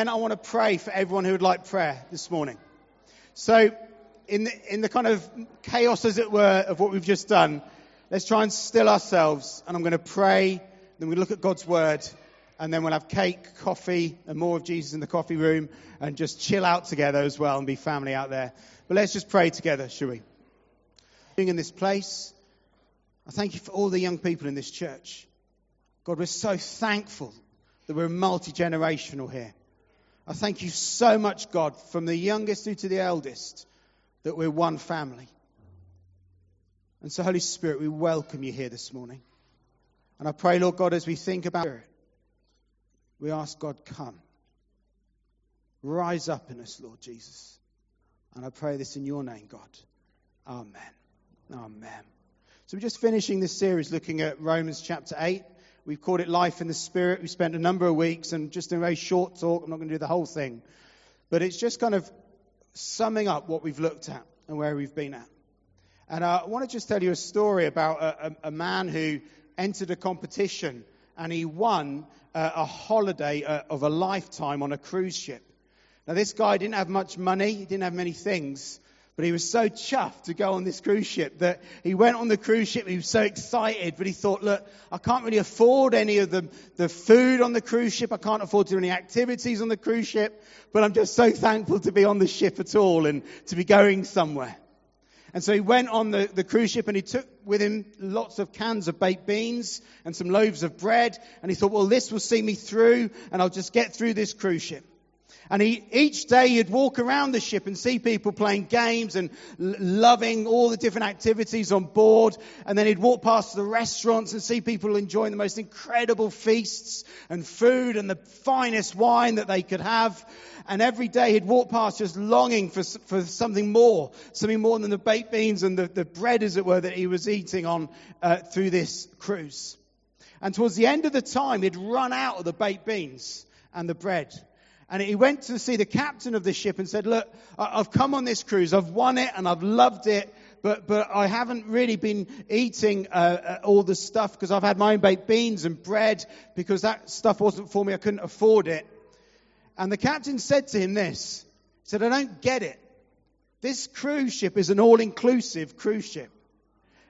And I want to pray for everyone who would like prayer this morning. So, in the, in the kind of chaos, as it were, of what we've just done, let's try and still ourselves. And I'm going to pray, then we look at God's word, and then we'll have cake, coffee, and more of Jesus in the coffee room, and just chill out together as well and be family out there. But let's just pray together, shall we? Being in this place, I thank you for all the young people in this church. God, we're so thankful that we're multi generational here. I thank you so much, God, from the youngest through to the eldest, that we're one family. And so, Holy Spirit, we welcome you here this morning. And I pray, Lord God, as we think about it, we ask God, come. Rise up in us, Lord Jesus. And I pray this in your name, God. Amen. Amen. So we're just finishing this series looking at Romans chapter 8. We've called it Life in the Spirit. We spent a number of weeks and just in a very short talk, I'm not going to do the whole thing, but it's just kind of summing up what we've looked at and where we've been at. And uh, I want to just tell you a story about a, a, a man who entered a competition and he won uh, a holiday uh, of a lifetime on a cruise ship. Now, this guy didn't have much money, he didn't have many things, but he was so chuffed to go on this cruise ship that he went on the cruise ship. He was so excited, but he thought, look, I can't really afford any of the, the food on the cruise ship. I can't afford to do any activities on the cruise ship, but I'm just so thankful to be on the ship at all and to be going somewhere. And so he went on the, the cruise ship and he took with him lots of cans of baked beans and some loaves of bread. And he thought, well, this will see me through and I'll just get through this cruise ship. And he, each day he'd walk around the ship and see people playing games and l- loving all the different activities on board. And then he'd walk past the restaurants and see people enjoying the most incredible feasts and food and the finest wine that they could have. And every day he'd walk past just longing for, for something more, something more than the baked beans and the, the bread, as it were, that he was eating on uh, through this cruise. And towards the end of the time, he'd run out of the baked beans and the bread. And he went to see the captain of the ship and said, look, I've come on this cruise. I've won it and I've loved it. But, but I haven't really been eating uh, uh, all the stuff because I've had my own baked beans and bread because that stuff wasn't for me. I couldn't afford it. And the captain said to him this. He said, I don't get it. This cruise ship is an all-inclusive cruise ship.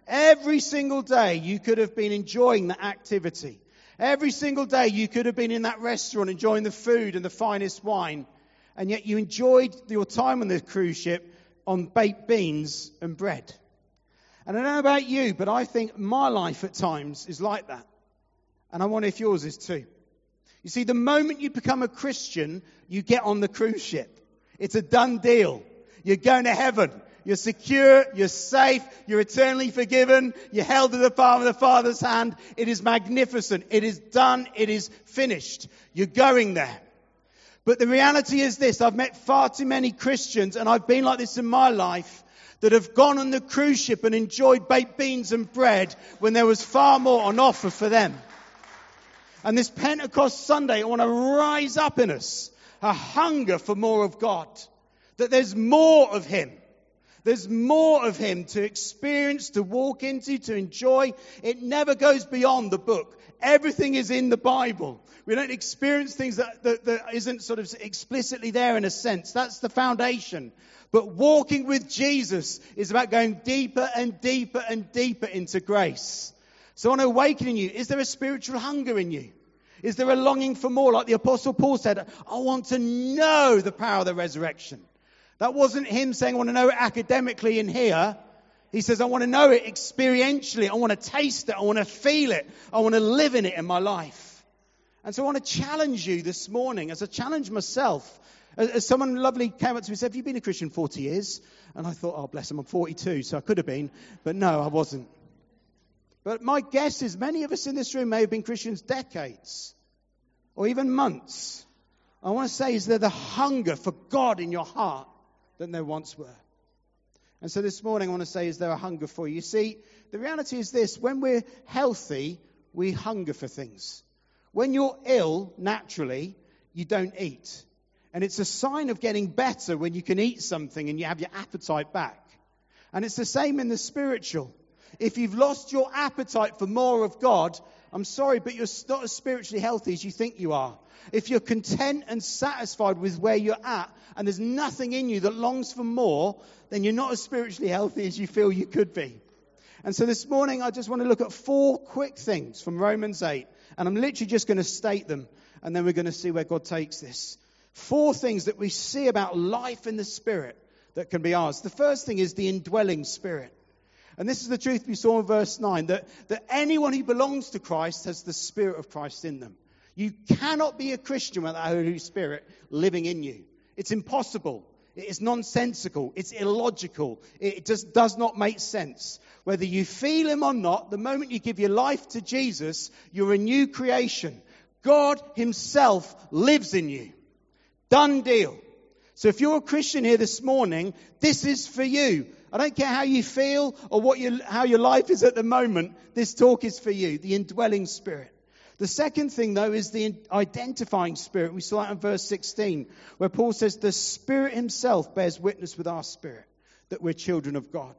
Every single day you could have been enjoying the activity. Every single day you could have been in that restaurant enjoying the food and the finest wine, and yet you enjoyed your time on the cruise ship on baked beans and bread. And I don't know about you, but I think my life at times is like that. And I wonder if yours is too. You see, the moment you become a Christian, you get on the cruise ship. It's a done deal. You're going to heaven. You're secure, you're safe, you're eternally forgiven, you're held in the palm of the Father's hand. It is magnificent. It is done. It is finished. You're going there. But the reality is this, I've met far too many Christians, and I've been like this in my life, that have gone on the cruise ship and enjoyed baked beans and bread when there was far more on offer for them. And this Pentecost Sunday, I want to rise up in us a hunger for more of God. That there's more of Him. There's more of Him to experience, to walk into, to enjoy. It never goes beyond the book. Everything is in the Bible. We don't experience things that, that, that isn't sort of explicitly there in a sense. That's the foundation. But walking with Jesus is about going deeper and deeper and deeper into grace. So on awakening you, is there a spiritual hunger in you? Is there a longing for more? Like the apostle Paul said, I want to know the power of the resurrection. That wasn't him saying, I want to know it academically in here. He says, I want to know it experientially. I want to taste it. I want to feel it. I want to live in it in my life. And so I want to challenge you this morning as I challenge myself. As, someone lovely came up to me and said, Have you been a Christian 40 years? And I thought, Oh, bless him, I'm 42, so I could have been. But no, I wasn't. But my guess is many of us in this room may have been Christians decades or even months. I want to say, is there the hunger for God in your heart? Than there once were. And so this morning I want to say, is there a hunger for you? You see, the reality is this when we're healthy, we hunger for things. When you're ill, naturally, you don't eat. And it's a sign of getting better when you can eat something and you have your appetite back. And it's the same in the spiritual. If you've lost your appetite for more of God, I'm sorry, but you're not as spiritually healthy as you think you are. If you're content and satisfied with where you're at, and there's nothing in you that longs for more, then you're not as spiritually healthy as you feel you could be. And so this morning, I just want to look at four quick things from Romans 8. And I'm literally just going to state them, and then we're going to see where God takes this. Four things that we see about life in the Spirit that can be ours. The first thing is the indwelling Spirit. And this is the truth we saw in verse 9 that, that anyone who belongs to Christ has the Spirit of Christ in them. You cannot be a Christian without the Holy Spirit living in you. It's impossible. It is nonsensical. It's illogical. It just does not make sense. Whether you feel Him or not, the moment you give your life to Jesus, you're a new creation. God Himself lives in you. Done deal. So if you're a Christian here this morning, this is for you. I don't care how you feel or what how your life is at the moment. This talk is for you, the indwelling spirit. The second thing, though, is the identifying spirit. We saw that in verse 16, where Paul says, The Spirit Himself bears witness with our spirit that we're children of God.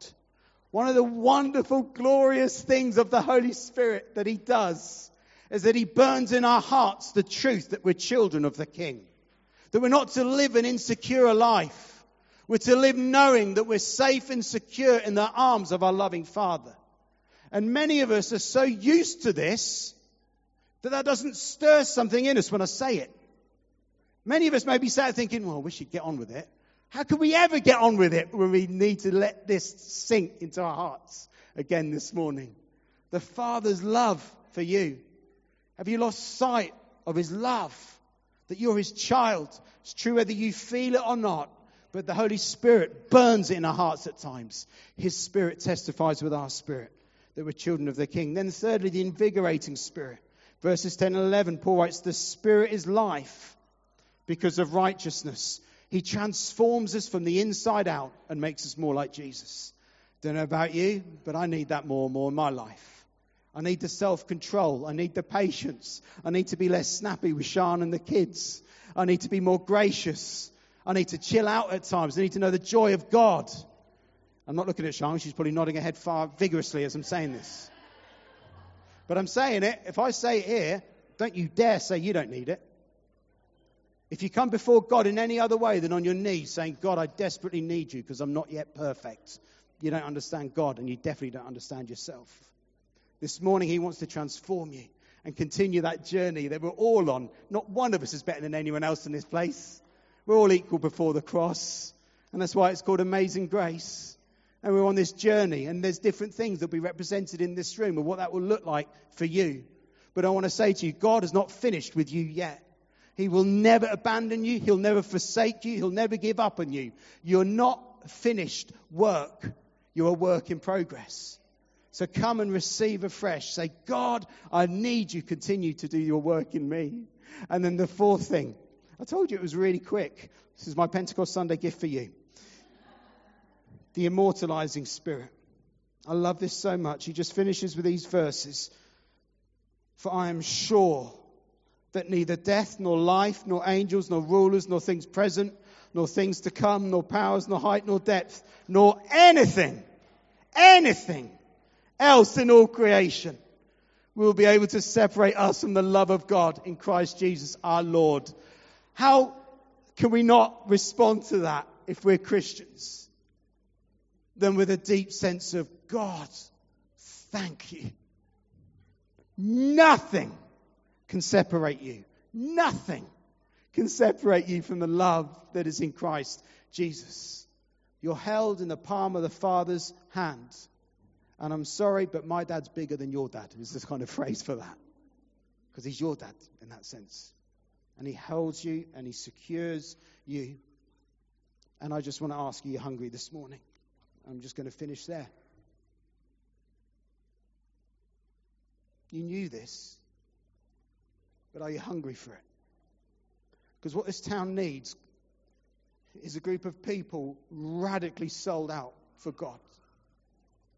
One of the wonderful, glorious things of the Holy Spirit that He does is that He burns in our hearts the truth that we're children of the King. That we're not to live an insecure life we're to live knowing that we're safe and secure in the arms of our loving Father. And many of us are so used to this that that doesn't stir something in us when I say it. Many of us may be sat thinking, well, we should get on with it. How can we ever get on with it when we need to let this sink into our hearts again this morning? The Father's love for you. Have you lost sight of His love? That you're His child. It's true whether you feel it or not but the Holy Spirit burns in our hearts at times. His Spirit testifies with our spirit that we're children of the King. Then, thirdly, the invigorating Spirit. Verses 10 and 11, Paul writes, The Spirit is life because of righteousness. He transforms us from the inside out and makes us more like Jesus. Don't know about you, but I need that more and more in my life. I need the self control. I need the patience. I need to be less snappy with Sean and the kids. I need to be more gracious. I need to chill out at times. I need to know the joy of God. I'm not looking at Sean. She's probably nodding her head far vigorously as I'm saying this. But I'm saying it. If I say it here, don't you dare say you don't need it. If you come before God in any other way than on your knees saying, God, I desperately need you because I'm not yet perfect, you don't understand God and you definitely don't understand yourself. This morning, He wants to transform you and continue that journey that we're all on. Not one of us is better than anyone else in this place. We're all equal before the cross. And that's why it's called Amazing Grace. And we're on this journey, and there's different things that will be represented in this room and what that will look like for you. But I want to say to you, God has not finished with you yet. He will never abandon you. He'll never forsake you. He'll never give up on you. You're not finished work. You're a work in progress. So come and receive afresh. Say, God, I need you. Continue to do your work in me. And then the fourth thing I told you it was really quick. This is my Pentecost Sunday gift for you. The immortalizing spirit. I love this so much. He just finishes with these verses. For I am sure that neither death, nor life, nor angels, nor rulers, nor things present, nor things to come, nor powers, nor height, nor depth, nor anything, anything else in all creation will be able to separate us from the love of God in Christ Jesus our Lord. How can we not respond to that if we're Christians? Then with a deep sense of God, thank you. Nothing can separate you. Nothing can separate you from the love that is in Christ Jesus. You're held in the palm of the Father's hand. And I'm sorry, but my dad's bigger than your dad, is this kind of phrase for that. Because he's your dad in that sense and He holds you and He secures you. And I just want to ask you, you hungry this morning? I'm just going to finish there. You knew this, but are you hungry for it? Because what this town needs is a group of people radically sold out for God.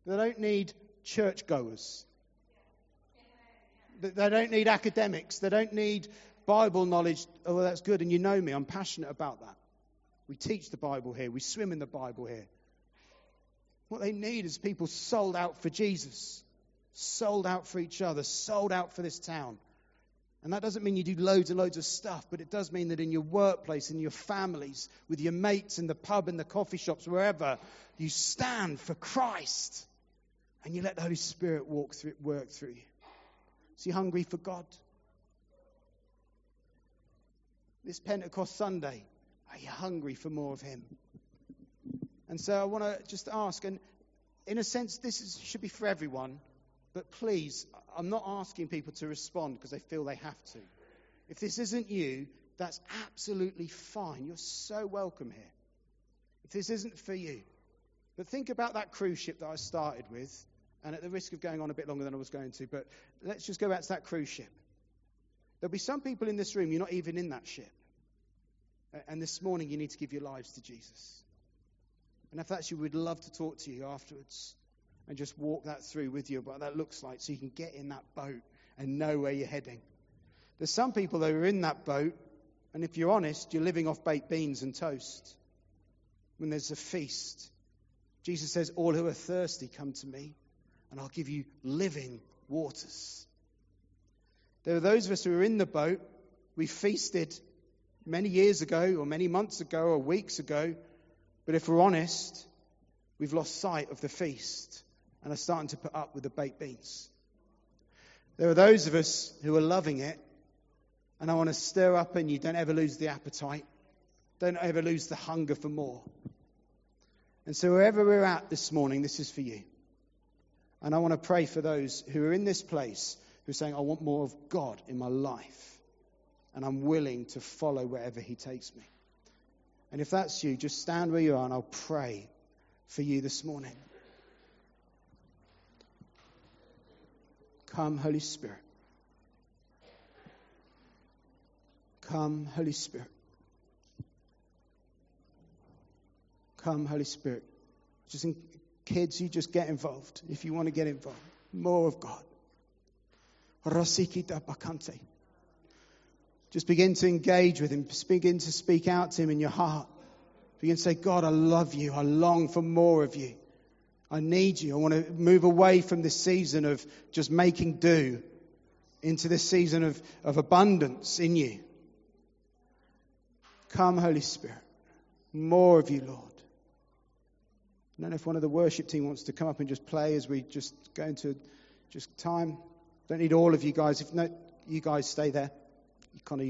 They don't need churchgoers. They don't need academics. They don't need Bible knowledge, oh, that's good, and you know me, I'm passionate about that. We teach the Bible here, we swim in the Bible here. What they need is people sold out for Jesus. sold out for each other, sold out for this town. And that doesn't mean you do loads and loads of stuff, but it does mean that in your workplace, in your families, with your mates, in the pub, in the coffee shops, wherever, you stand for Christ and you let the Holy Spirit walk through, work through you. So you hungry for God? This Pentecost Sunday, are you hungry for more of Him? And so I want to just ask, and in a sense, this is, should be for everyone, but please, I'm not asking people to respond because they feel they have to. If this isn't you, that's absolutely fine. You're so welcome here. If this isn't for you, but think about that cruise ship that I started with, and at the risk of going on a bit longer than I was going to, but let's just go back to that cruise ship. There'll be some people in this room, you're not even in that ship. And this morning, you need to give your lives to Jesus. And if that's you, we'd love to talk to you afterwards and just walk that through with you, what that looks like, so you can get in that boat and know where you're heading. There's some people that are in that boat, and if you're honest, you're living off baked beans and toast. When there's a feast, Jesus says, All who are thirsty, come to me, and I'll give you living waters. There are those of us who are in the boat. We feasted many years ago, or many months ago, or weeks ago. But if we're honest, we've lost sight of the feast and are starting to put up with the baked beans. There are those of us who are loving it, and I want to stir up in you don't ever lose the appetite, don't ever lose the hunger for more. And so, wherever we're at this morning, this is for you. And I want to pray for those who are in this place who are saying, I want more of God in my life, and I'm willing to follow wherever He takes me. And if that's you, just stand where you are, and I'll pray for you this morning. Come, Holy Spirit. Come, Holy Spirit. Come, Holy Spirit. Just in, kids, you just get involved if you want to get involved. More of God. Just begin to engage with Him. Begin to speak out to Him in your heart. Begin to say, God, I love you. I long for more of you. I need you. I want to move away from this season of just making do into this season of, of abundance in you. Come, Holy Spirit. More of you, Lord. I don't know if one of the worship team wants to come up and just play as we just go into just time. Don't need all of you guys. If no, you guys stay there. You kind of